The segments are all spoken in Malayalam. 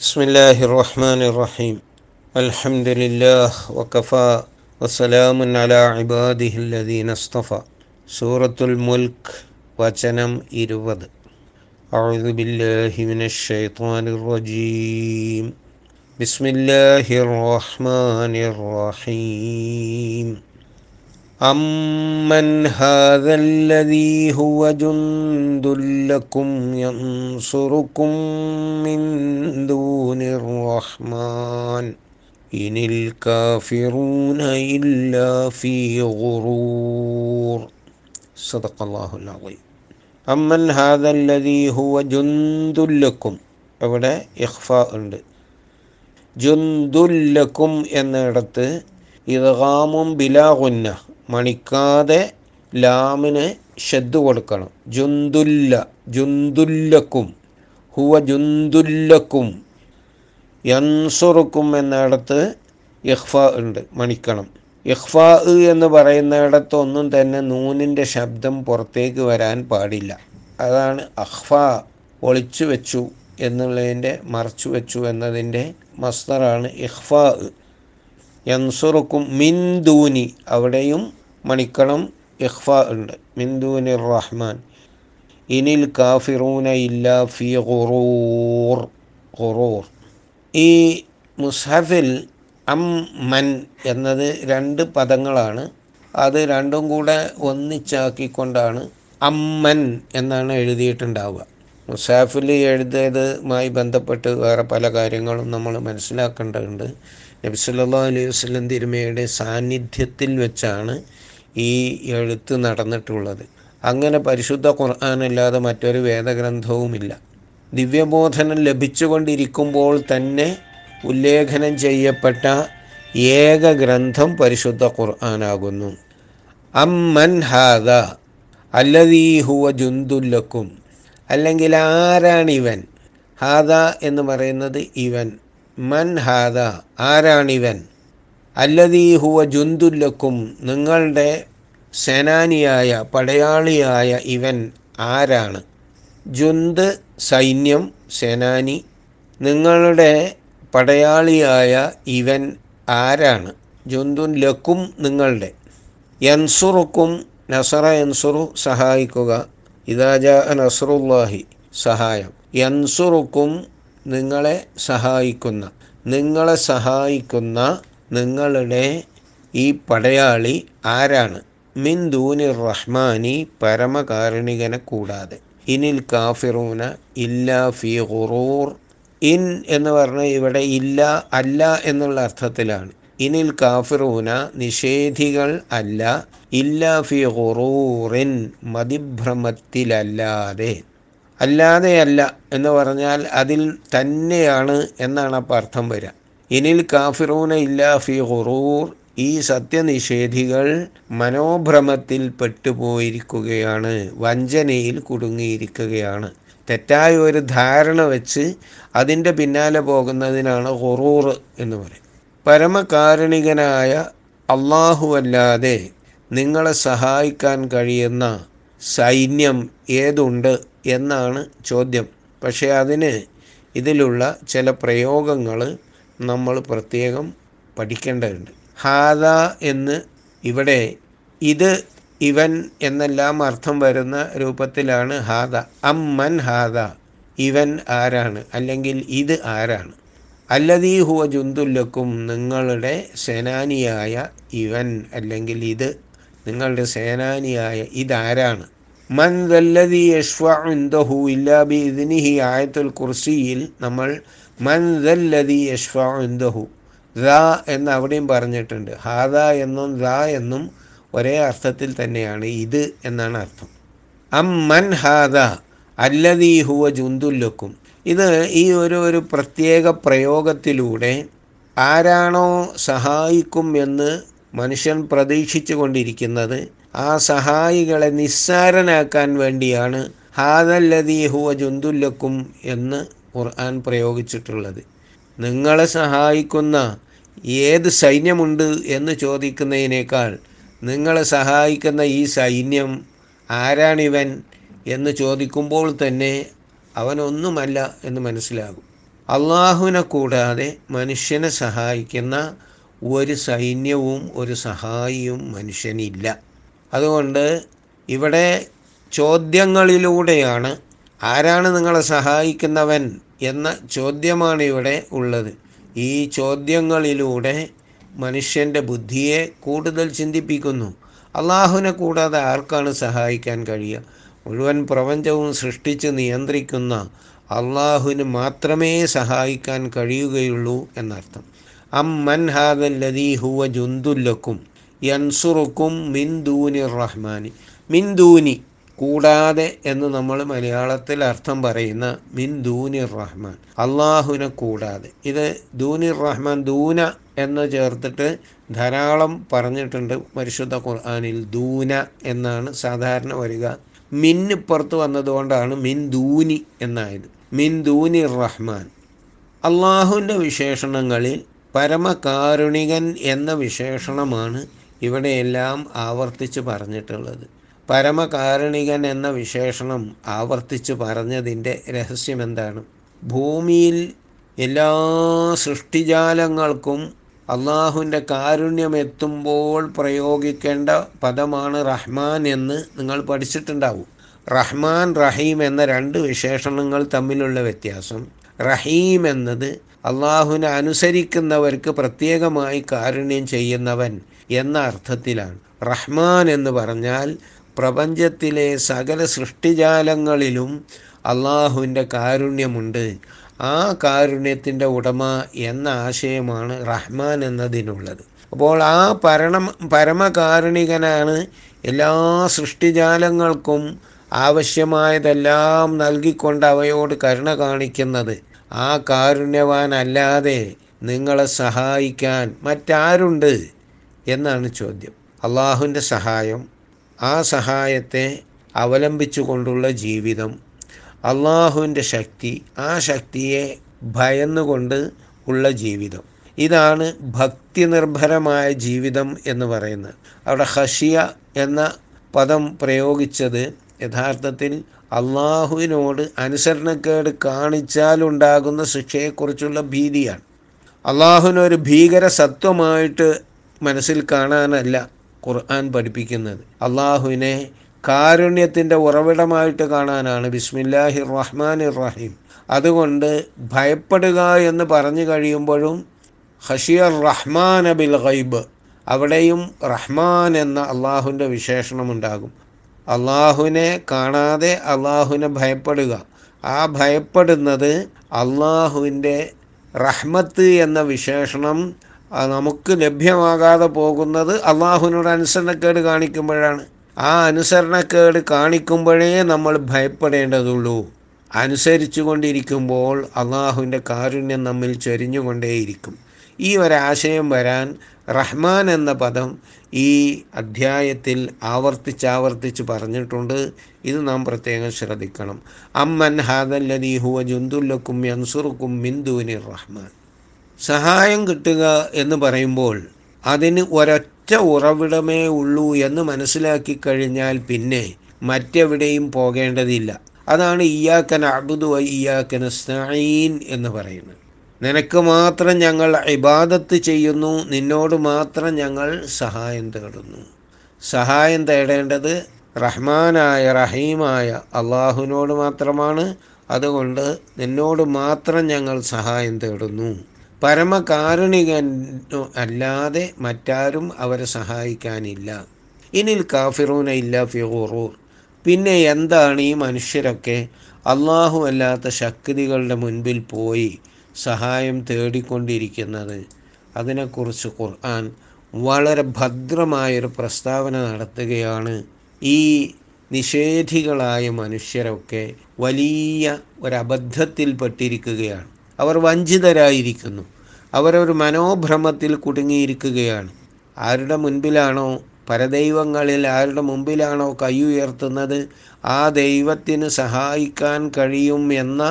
بسم الله الرحمن الرحيم. الحمد لله وكفى وسلام على عباده الذين اصطفى. سورة الملك وجنم إرود أعوذ بالله من الشيطان الرجيم. بسم الله الرحمن الرحيم. أمن هذا الذي هو جند لكم ينصركم من دون الرحمن إن الكافرون إلا في غرور صدق الله العظيم അമ്മൻ ഹാദല്ലതി ഹുവ ജുന്തുല്ലക്കും അവിടെ ഇഖ്ഫ ഉണ്ട് ജുന്തുല്ലക്കും എന്നിടത്ത് ഇദ്ഗാമും ബിലാഗുന്ന മണിക്കാതെ ലാമിന് ഷെദ് കൊടുക്കണം. ജുന്തുല്ല ജുന്തുല്ലക്കും ഹുവ ജുന്തുല്ലക്കും യൻസുറുക്കും എന്നിടത്ത് ഇഖ്ഫ ഉണ്ട് മണിക്കണം. ഇഖ്ഫ എന്ന് പറയുന്നിടത്ത് ഒന്നും തന്നെ നൂനിന്റെ ശബ്ദം പുറത്തേക്ക് വരാൻ പാടില്ല. അതാണ് അഹ്ഫ ഒളിച്ചു വെച്ചു എന്നുള്ളതിന്റെ മറച്ചു വെച്ചു എന്നതിന്റെ മസ്തറാണ് ഇഹ്ഫ യൻസുറുക്കും മിൻ ദൂനി അവിടെയും മണിക്കണം ഇഖ്ഫ ഉണ്ട്. മിന്ദൂനിർ റഹ്മാൻ ഇനിൽ കാഫിറൂന ഇല്ല ഫി ഖുറൂർ ഖുറൂർ ഈ മുസ്ഹഫിൽ അം മൻ എന്നത് രണ്ട് പദങ്ങളാണ്. അത് രണ്ടും കൂടെ ഒന്നിച്ചാക്കിക്കൊണ്ടാണ് അമ്മൻ എന്നാണ് എഴുതിയിട്ടുണ്ടാവുക. മുസാഫിൽ എഴുതിയതുമായി ബന്ധപ്പെട്ട് വേറെ പല കാര്യങ്ങളും നമ്മൾ മനസ്സിലാക്കേണ്ടതുണ്ട്. നബിസല്ലാ അലൈഹി വസ്ലം തിരുമയുടെ സാന്നിധ്യത്തിൽ വെച്ചാണ് ഈ എഴുത്ത് നടന്നിട്ടുള്ളത്. അങ്ങനെ പരിശുദ്ധ ഖുർആാനല്ലാതെ മറ്റൊരു വേദഗ്രന്ഥവുമില്ല. ദിവ്യബോധനം ലഭിച്ചുകൊണ്ടിരിക്കുമ്പോൾ തന്നെ ഉല്ലേഖനം ചെയ്യപ്പെട്ട ഏക ഗ്രന്ഥം പരിശുദ്ധ ഖുർആനാകുന്നു. അമ്മൻ ഹാദ അല്ലതീ ഹുവ ജുന്തുല്ലക്കും അല്ലെങ്കിൽ ആരാണിവൻ? ഹാദ എന്ന് പറയുന്നത് ഇവൻ. മൻ ഹാദ ആരാണിവൻ? അല്ലതീ ഹുവ ജുന്തുല്ലക്കും നിങ്ങളുടെ സേനാനിയായ പടയാളിയായ ഇവൻ ആരാണ്? ജുന്ത് സൈന്യം സേനാനി നിങ്ങളുടെ പടയാളിയായ ഇവൻ ആരാണ്? ജുന്തുൻ ലക്കും നിങ്ങളുടെ. യൻസുറുക്കും നസറ യൻസുറു സഹായിക്കുക. ഇതാജ നസറുല്ലാഹി സഹായം. യൻസുറുക്കും നിങ്ങളെ സഹായിക്കുന്ന നിങ്ങളെ സഹായിക്കുന്ന നിങ്ങളുടെ ഈ പടയാളി ആരാണ്? മിൻ ദൂനി റഹ്മാനി പരമകാരുണികനെ കൂടാതെ. ഇനിൽ കാഫിറൂന ഇല്ല ഫി ഖുറൂർ ഇൻ എന്ന് പറഞ്ഞ ഇവിടെ ഇല്ല അല്ല എന്നുള്ള അർത്ഥത്തിലാണ്. ഇനിൽ കാഫിറൂന നിഷേധികൾ അല്ല. ഇല്ല ഫി ഖുറൂറിൻ മതിഭ്രമത്തിലല്ലാതെ. അല്ലാതെയല്ല എന്ന് പറഞ്ഞാൽ അതിൽ തന്നെയാണ് എന്നാണ് അപ്പം അർത്ഥം വരിക. ഇനിൽ കാഫിറൂന ഇല്ലാ ഫി ഖുറൂർ ഈ സത്യനിഷേധികൾ മനോഭ്രമത്തിൽ പെട്ടുപോയിരിക്കുകയാണ്. വഞ്ചനയിൽ കുടുങ്ങിയിരിക്കുകയാണ്. തെറ്റായ ഒരു ധാരണ വെച്ച് അതിന്റെ പിന്നാലെ പോകുന്നതിനാണ് ഹൊറൂർ എന്ന് പറയും. പരമകാരുണികനായ അള്ളാഹുവല്ലാതെ നിങ്ങളെ സഹായിക്കാൻ കഴിയുന്ന സൈന്യം ഏതുണ്ട് എന്നാണ് ചോദ്യം. പക്ഷേ അതിന് ഇതിലുള്ള ചില പ്രയോഗങ്ങൾ നമ്മൾ പ്രത്യേകം പഠിക്കേണ്ടതുണ്ട്. ഹാദ എന്ന് ഇവിടെ ഇത് ഇവൻ എന്നെല്ലാം അർത്ഥം വരുന്ന രൂപത്തിലാണ് ഹാദ. അമ്മൻ ഹാദ. ഇവൻ ആരാണ്? അല്ലെങ്കിൽ ഇത് ആരാണ്? അല്ലതീ ഹുവ ജുന്തുല്ലക്കും നിങ്ങളുടെ സേനാനിയായ ഇവൻ അല്ലെങ്കിൽ ഇത് നിങ്ങളുടെ സേനാനിയായ ഇതാരാണ്? മൻ ദല്ലതി ഇന്ദഹു ഇല്ലാബി ഇതിനിഹി ആയത്തുൽ കുർസിയിൽ നമ്മൾ മൻ ദാ യഷ്ഫു ദാ എന്ന് അവിടെയും പറഞ്ഞിട്ടുണ്ട്. ഹാദ എന്നും ദാ എന്നും ഒരേ അർത്ഥത്തിൽ തന്നെയാണ്. ഇത് എന്നാണ് അർത്ഥം. അം മൻ ഹാദ അല്ലതീ ഹുവ ജുന്തുല്ലക്കും ഇത് ഈ ഒരു ഒരു പ്രത്യേക പ്രയോഗത്തിലൂടെ ആരാണോ സഹായിക്കും എന്ന് മനുഷ്യൻ പ്രതീക്ഷിച്ചു കൊണ്ടിരിക്കുന്നത് ആ സഹായികളെ നിസ്സാരനാക്കാൻ വേണ്ടിയാണ്. ഹാദല്ലതീ ഹുവ ജുന്തുല്ലക്കും എന്ന് ഖുർആൻ പ്രയോഗിച്ചിട്ടുള്ളത്. നിങ്ങളെ സഹായിക്കുന്ന ഏത് സൈന്യമുണ്ട് എന്ന് ചോദിക്കുന്നതിനേക്കാൾ നിങ്ങളെ സഹായിക്കുന്ന ഈ സൈന്യം ആരാണിവൻ എന്ന് ചോദിക്കുമ്പോൾ തന്നെ അവനൊന്നുമല്ല എന്ന് മനസ്സിലാകും. അള്ളാഹുവിനെ കൂടാതെ മനുഷ്യനെ സഹായിക്കുന്ന ഒരു സൈന്യവും ഒരു സഹായിയും മനുഷ്യനില്ല. അതുകൊണ്ട് ഇവിടെ ചോദ്യങ്ങളിലൂടെയാണ് ആരാണ് നിങ്ങളെ സഹായിക്കുന്നവൻ എന്ന ചോദ്യമാണ് ഇവിടെ ഉള്ളത്. ഈ ചോദ്യങ്ങളിലൂടെ മനുഷ്യന്റെ ബുദ്ധിയെ കൂടുതൽ ചിന്തിപ്പിക്കുന്നു. അള്ളാഹുവിനെ കൂടാതെ ആർക്കാണ് സഹായിക്കാൻ കഴിയുക? മുഴുവൻ പ്രപഞ്ചവും സൃഷ്ടിച്ച് നിയന്ത്രിക്കുന്ന അള്ളാഹുവിന് മാത്രമേ സഹായിക്കാൻ കഴിയുകയുള്ളൂ എന്നർത്ഥം. അം മൻ ഹാദല്ലദീ ഹുവ ജുന്തുല്ലക്കും യൻസുറുക്കും മിൻ റഹ്മാനി. മിൻ ദൂനി കൂടാതെ എന്ന് നമ്മൾ മലയാളത്തിൽ അർത്ഥം പറയുന്ന മിൻ ദൂനിർ റഹ്മാൻ അള്ളാഹുവിനെ കൂടാതെ. ഇത് ദൂനിർ റഹ്മാൻ ദൂന എന്ന് ചേർത്തിട്ട് ധാരാളം പറഞ്ഞിട്ടുണ്ട് പരിശുദ്ധ ഖുർആാനിൽ ദൂന എന്നാണ് സാധാരണ വരിക. മിന്ന് പുറത്ത് വന്നതുകൊണ്ടാണ് മിൻ ദൂനി എന്നായത്. മിൻ ദൂനിർ റഹ്മാൻ അള്ളാഹുവിന്റെ വിശേഷണങ്ങളിൽ പരമകാരുണികൻ എന്ന വിശേഷണമാണ് ഇവിടെയെല്ലാം ആവർത്തിച്ച് പറഞ്ഞിട്ടുള്ളത്. പരമകാരുണികൻ എന്ന വിശേഷണം ആവർത്തിച്ചു പറഞ്ഞതിന്റെ രഹസ്യമെന്താണ്? ഭൂമിയിൽ എല്ലാ സൃഷ്ടിജാലങ്ങൾക്കും അള്ളാഹുവിന്റെ കാരുണ്യം എത്തുമ്പോൾ പ്രയോഗിക്കേണ്ട പദമാണ് റഹ്മാൻ എന്ന് നിങ്ങൾ പഠിച്ചിട്ടുണ്ടാവും. റഹ്മാൻ റഹീം എന്ന രണ്ട് വിശേഷണങ്ങൾ തമ്മിലുള്ള വ്യത്യാസം. റഹീം എന്നത് അള്ളാഹുവിനെ അനുസരിക്കുന്നവർക്ക് പ്രത്യേകമായി കാരുണ്യം ചെയ്യുന്നവൻ എന്ന അർത്ഥത്തിലാണ്. റഹ്മാൻ എന്ന് പറഞ്ഞാൽ പ്രപഞ്ചത്തിലെ സകല സൃഷ്ടിജാലങ്ങളിലും അള്ളാഹുവിന്റെ കാരുണ്യമുണ്ട്. ആ കാരുണ്യത്തിന്റെ ഉടമ എന്ന ആശയമാണ് റഹ്മാൻ എന്നതിനുള്ളത്. അപ്പോൾ ആ പരണം പരമകാരുണികനാണ് എല്ലാ സൃഷ്ടിജാലങ്ങൾക്കും ആവശ്യമായതെല്ലാം നൽകിക്കൊണ്ട് അവയോട് കരുണ കാണിക്കുന്നത്. ആ കാരുണ്യവാനല്ലാതെ നിങ്ങളെ സഹായിക്കാൻ മറ്റാരുണ്ട്? എന്നാണ് ചോദ്യം. അള്ളാഹുവിന്റെ സഹായം ആ സഹായത്തെ അവലംബിച്ചുകൊണ്ടുള്ള ജീവിതം അള്ളാഹുവിന്റെ ശക്തി ആ ശക്തിയെ ഭയന്നുകൊണ്ട് ഉള്ള ജീവിതം. ഇതാണ് ഭക്തി നിർഭരമായ ജീവിതം എന്ന് പറയുന്നത്. അവിടെ ഹഷിയ എന്ന പദം പ്രയോഗിച്ചത് യഥാർത്ഥത്തിൽ അള്ളാഹുവിനോട് അനുസരണക്കേട് കാണിച്ചാലുണ്ടാകുന്ന ശിക്ഷയെക്കുറിച്ചുള്ള ഭീതിയാണ്. അള്ളാഹുവിനൊരു ഭീകര സത്വമായിട്ട് മനസ്സിൽ കാണാനല്ല ഖുർആൻ പഠിപ്പിക്കുന്നത്. അള്ളാഹുവിനെ കാരുണ്യത്തിന്റെ ഉറവിടമായിട്ട് കാണാനാണ് ബിസ്മില്ലാഹി റഹ്മാൻ റഹീം അതുകൊണ്ട് ഭയപ്പെടുക എന്ന് പറഞ്ഞു കഴിയുമ്പോഴും ഹഷിയർ റഹ്മാൻ അബിൽ ഖൈബ് അവിടെയും റഹ്മാൻ എന്ന അള്ളാഹുവിന്റെ വിശേഷണമുണ്ടാകും. അള്ളാഹുവിനെ കാണാതെ അള്ളാഹുവിനെ ഭയപ്പെടുക. ആ ഭയപ്പെടുന്നത് അള്ളാഹുവിന്റെ റഹ്മത്ത് എന്ന വിശേഷണം നമുക്ക് ലഭ്യമാകാതെ പോകുന്നത് അള്ളാഹുവിനോട് അനുസരണക്കേട് കാണിക്കുമ്പോഴാണ്. ആ അനുസരണക്കേട് കാണിക്കുമ്പോഴേ നമ്മൾ ഭയപ്പെടേണ്ടതുള്ളൂ. അനുസരിച്ചു കൊണ്ടിരിക്കുമ്പോൾ അള്ളാഹുവിന്റെ കാരുണ്യം നമ്മിൽ ചൊരിഞ്ഞുകൊണ്ടേയിരിക്കും. ഈ ഒരാശയം വരാൻ റഹ്മാൻ എന്ന പദം ഈ അധ്യായത്തിൽ ആവർത്തിച്ചാവർത്തിച്ച് പറഞ്ഞിട്ടുണ്ട്. ഇത് നാം പ്രത്യേകം ശ്രദ്ധിക്കണം. അമ്മൻ ഹാദല്ലദീ ഹുവ ജുന്തുല്ലക്കും യൻസുറുക്കും മിന്ദൂനി റഹ്മാൻ. സഹായം കിട്ടുക എന്ന് പറയുമ്പോൾ അതിന് ഒരൊറ്റ ഉറവിടമേ ഉള്ളൂ എന്ന് മനസ്സിലാക്കി കഴിഞ്ഞാൽ പിന്നെ മറ്റെവിടെയും പോകേണ്ടതില്ല. അതാണ് ഇയാക്കൻ അബുദു ഇയാക്കൻ സ്നായീൻ എന്ന് പറയുന്നത്. നിനക്ക് മാത്രം ഞങ്ങൾ ഇബാദത്ത് ചെയ്യുന്നു നിന്നോട് മാത്രം ഞങ്ങൾ സഹായം തേടുന്നു. സഹായം തേടേണ്ടത് റഹ്മാനായ റഹീമായ അള്ളാഹുവിനോട് മാത്രമാണ്. അതുകൊണ്ട് നിന്നോട് മാത്രം ഞങ്ങൾ സഹായം തേടുന്നു. പരമകാരുണികൻ അല്ലാതെ മറ്റാരും അവരെ സഹായിക്കാനില്ല. ഇനിൽ കാഫിറൂന ഇല്ല ഫിറൂർ പിന്നെ എന്താണ് ഈ മനുഷ്യരൊക്കെ? അള്ളാഹു അല്ലാത്ത ശക്തികളുടെ മുൻപിൽ പോയി സഹായം തേടിക്കൊണ്ടിരിക്കുന്നത്. അതിനെക്കുറിച്ച് ഖുർആൻ വളരെ ഭദ്രമായൊരു പ്രസ്താവന നടത്തുകയാണ്. ഈ നിഷേധികളായ മനുഷ്യരൊക്കെ വലിയ ഒരബദ്ധത്തിൽപ്പെട്ടിരിക്കുകയാണ് അവർ വഞ്ചിതരായിരിക്കുന്നു. അവരൊരു മനോഭ്രമത്തിൽ കുടുങ്ങിയിരിക്കുകയാണ്. ആരുടെ മുൻപിലാണോ പരദൈവങ്ങളിൽ ആരുടെ മുമ്പിലാണോ കൈ ഉയർത്തുന്നത് ആ ദൈവത്തിന് സഹായിക്കാൻ കഴിയും എന്ന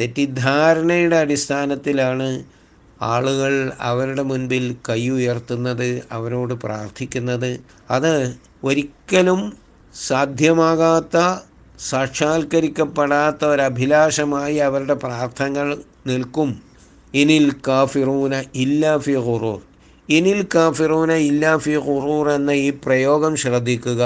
തെറ്റിദ്ധാരണയുടെ അടിസ്ഥാനത്തിലാണ് ആളുകൾ അവരുടെ മുൻപിൽ കൈ ഉയർത്തുന്നത് അവരോട് പ്രാർത്ഥിക്കുന്നത്. അത് ഒരിക്കലും സാധ്യമാകാത്ത സാക്ഷാത്കരിക്കപ്പെടാത്ത ഒരഭിലാഷമായി അവരുടെ പ്രാർത്ഥനകൾ നിൽക്കും. ഇനിൽ കാഫിറൂന ഇല്ലാ ഫി ഖുറൂർ ഇനിൽ കാഫിറൂന ഇല്ലാ ഫി ഖുറൂർ എന്ന ഈ പ്രയോഗം ശ്രദ്ധിക്കുക.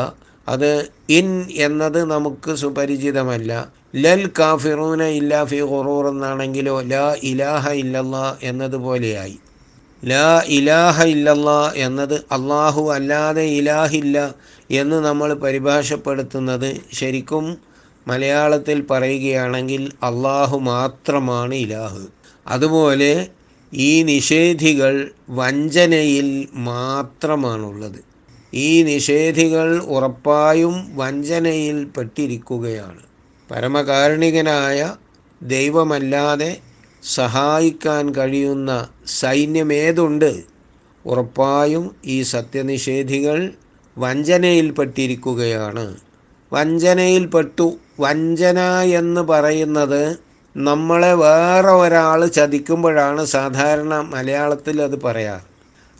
അത് ഇൻ എന്നത് നമുക്ക് സുപരിചിതമല്ല. ലൽ കാഫിറൂന ഇല്ലാ ഫി ഖുറൂർ എന്നാണെങ്കിലോ ലാ ഇലാഹ ഇല്ലല്ലാ എന്നതുപോലെയായി ലാ ഇലാഹ ഇല്ലല്ലാ എന്നത് അള്ളാഹു അല്ലാതെ ഇലാഹില്ല എന്ന് നമ്മൾ പരിഭാഷപ്പെടുത്തുന്നത് ശരിക്കും മലയാളത്തിൽ പറയുകയാണെങ്കിൽ അള്ളാഹു മാത്രമാണ് ഇലാഹ്. അതുപോലെ ഈ നിഷേധികൾ വഞ്ചനയിൽ മാത്രമാണുള്ളത്. ഈ നിഷേധികൾ ഉറപ്പായും വഞ്ചനയിൽ പെട്ടിരിക്കുകയാണ്. പരമകാരുണികനായ ദൈവമല്ലാതെ സഹായിക്കാൻ കഴിയുന്ന സൈന്യമേതുണ്ട്? ഉറപ്പായും ഈ സത്യനിഷേധികൾ വഞ്ചനയിൽപ്പെട്ടിരിക്കുകയാണ് വഞ്ചനയിൽപ്പെട്ടു വഞ്ചന എന്ന് പറയുന്നത് നമ്മളെ വേറെ ഒരാൾ ചതിക്കുമ്പോഴാണ് സാധാരണ മലയാളത്തിൽ അത് പറയാറ്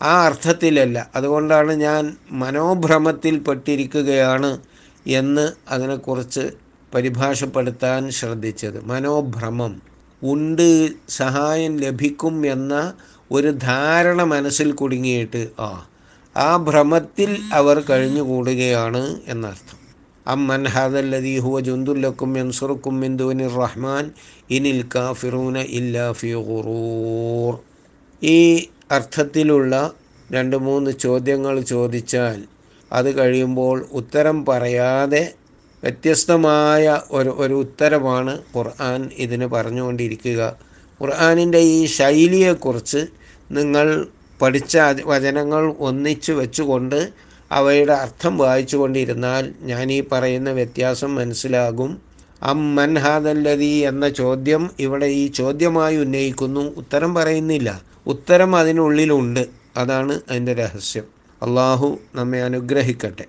ആ അർത്ഥത്തിലല്ല. അതുകൊണ്ടാണ് ഞാൻ മനോഭ്രമത്തിൽ പെട്ടിരിക്കുകയാണ് എന്ന് അതിനെക്കുറിച്ച് പരിഭാഷപ്പെടുത്താൻ ശ്രദ്ധിച്ചത്. മനോഭ്രമം. ഉണ്ട് സഹായം ലഭിക്കും എന്ന ഒരു ധാരണ മനസ്സിൽ കുടുങ്ങിയിട്ട് ആ ആ ഭ്രമത്തിൽ അവർ കഴിഞ്ഞുകൂടുകയാണ് എന്നർത്ഥം. അമ്മൻ ഹുവ ജുന്തുല്ലക്കും യൻസുറുക്കും മിൻ ദൂനിർ റഹ്മാൻ ഇനിൽ കാഫിറൂന ഇല്ലാ ഫി ഖുറൂർ ഈ അർത്ഥത്തിലുള്ള രണ്ട് മൂന്ന് ചോദ്യങ്ങൾ ചോദിച്ചാൽ അത് കഴിയുമ്പോൾ ഉത്തരം പറയാതെ വ്യത്യസ്തമായ ഒരു ഒരു ഉത്തരമാണ് ഖുർആൻ ഇതിന് പറഞ്ഞുകൊണ്ടിരിക്കുക. ഖുർആാനിന്റെ ഈ ശൈലിയെക്കുറിച്ച് നിങ്ങൾ പഠിച്ച വചനങ്ങൾ ഒന്നിച്ചു വെച്ചുകൊണ്ട് അവയുടെ അർത്ഥം വായിച്ചു കൊണ്ടിരുന്നാൽ ഞാൻ ഈ പറയുന്ന വ്യത്യാസം മനസ്സിലാകും. അം മൻഹാദല്ലതി എന്ന ചോദ്യം ഇവിടെ ഈ ചോദ്യമായി ഉന്നയിക്കുന്നു. ഉത്തരം പറയുന്നില്ല. ഉത്തരം അതിനുള്ളിലുണ്ട്. അതാണ് അതിന്റെ രഹസ്യം. അള്ളാഹു നമ്മെ അനുഗ്രഹിക്കട്ടെ.